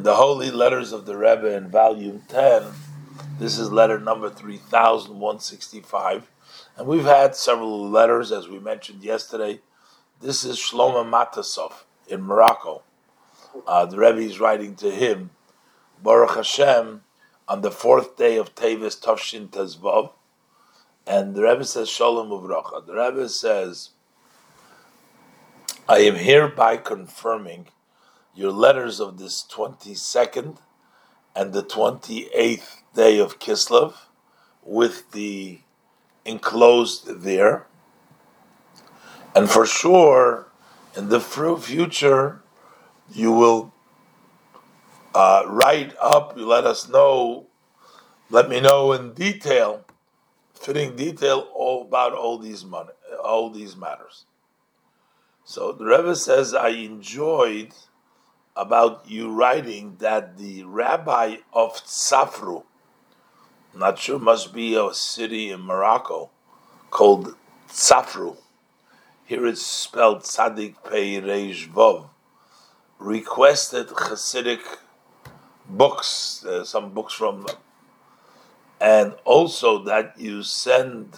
in the Holy Letters of the Rebbe in volume 10. This is letter number 3165. And we've had several letters, as we mentioned yesterday. This is Shlomo Matasov in Morocco. Uh, the Rebbe is writing to him, Baruch Hashem, on the fourth day of Tevis Tavshin Tezvav. And the Rebbe says, Shalom Uvracha. The Rebbe says, I am hereby confirming your letters of this 22nd and the 28th day of Kislev with the enclosed there. And for sure, in the future, you will uh, write up, you let us know, let me know in detail, fitting detail all about all these money, all these matters. So the Rebbe says, I enjoyed about you writing that the rabbi of Tzafru, not sure, must be a city in Morocco called Tzafru. Here it's spelled Tzadik Pei Reish Vov. Requested Hasidic books, uh, some books from and also that you send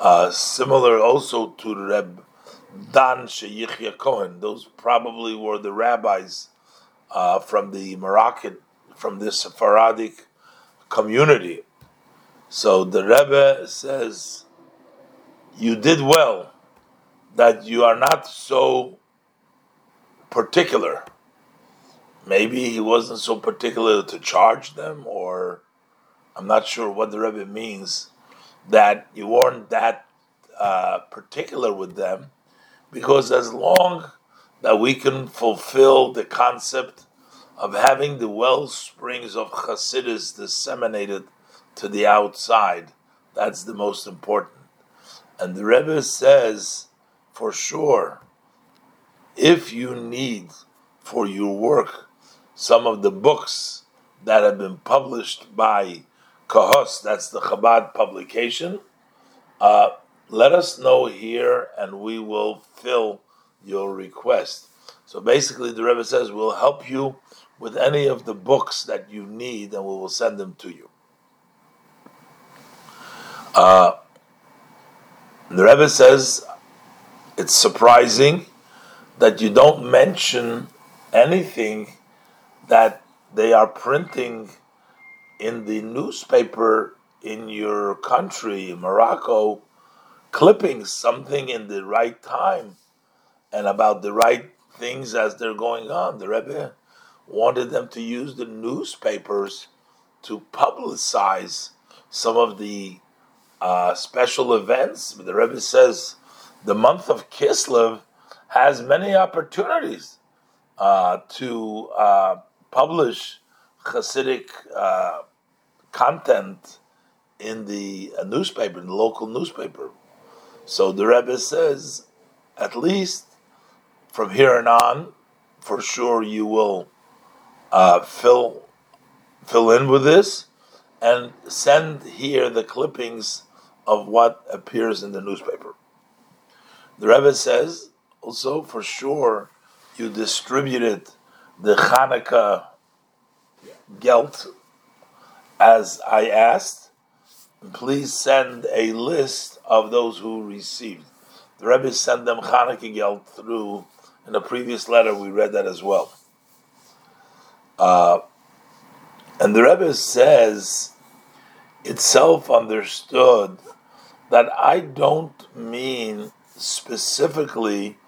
uh, similar also to Reb Dan Sheyichya Cohen. Those probably were the rabbis uh, from the Moroccan, from the Sephardic community. So the Rebbe says, You did well that you are not so particular. Maybe he wasn't so particular to charge them, or I'm not sure what the Rebbe means that you weren't that uh, particular with them because as long that we can fulfill the concept of having the well springs of Chasidus disseminated to the outside, that's the most important. And the Rebbe says, for sure, if you need for your work some of the books that have been published by Kahos, that's the Chabad publication, uh, let us know here and we will fill your request. So basically, the Rebbe says, we'll help you with any of the books that you need and we will send them to you. Uh, the Rebbe says, it's surprising that you don't mention anything that they are printing in the newspaper in your country, Morocco, clipping something in the right time and about the right things as they're going on. The Rebbe wanted them to use the newspapers to publicize some of the uh, special events. The Rebbe says the month of Kislev has many opportunities uh, to uh, publish Hasidic uh, content in the uh, newspaper, in the local newspaper. So the Rebbe says, at least from here and on, for sure you will uh, fill fill in with this and send here the clippings of what appears in the newspaper. The Rebbe says also for sure you distributed the Hanukkah gelt as I asked please send a list of those who received. The Rebbe sent them Chanukah gelt through, in a previous letter we read that as well. Uh, and the Rebbe says, itself understood that I don't mean specifically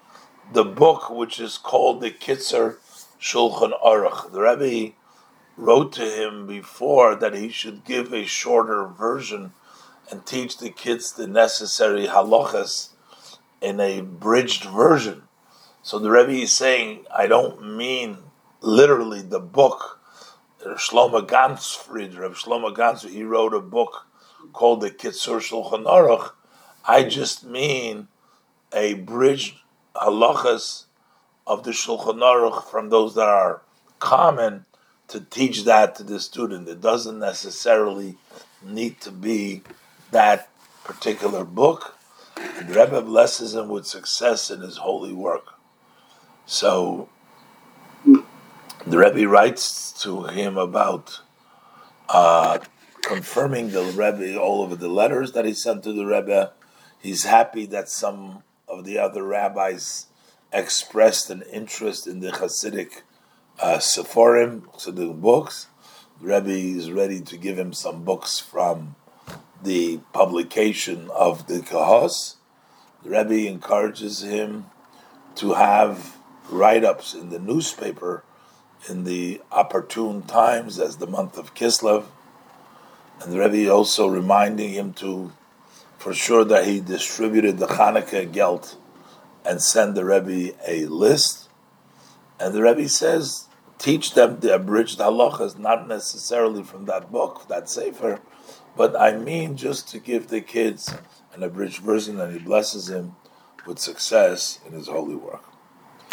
the book which is called the Kitzur Shulchan Aruch. The Rebbe wrote to him before that he should give a shorter version and teach the kids the necessary halachas in a bridged version. So the Rebbe is saying, I don't mean literally the book. Shlomo Ganzfried, Reb Shlomo Ganzfried, he wrote a book called the Kitzur Shulchan Aruch. I just mean a bridged halachas of the Shulchan Aruch from those that are common to teach that to the student. It doesn't necessarily need to be that particular book. And Rebbe blesses him with success in his holy work. So The Rebbe writes to him about uh, confirming the Rebbe all over the letters that he sent to the Rebbe. He's happy that some of the other rabbis expressed an interest in the Hasidic uh, Sephorim, Hasidic books. The Rebbe is ready to give him some books from the publication of the Kahos. The Rebbe encourages him to have write ups in the newspaper in the opportune times as the month of Kislev. And the Rebbe also reminding him to, for sure, that he distributed the Hanukkah gelt and send the Rebbe a list. And the Rebbe says, teach them the abridged halachas, not necessarily from that book, that sefer, but I mean just to give the kids an abridged version, and he blesses him with success in his holy work.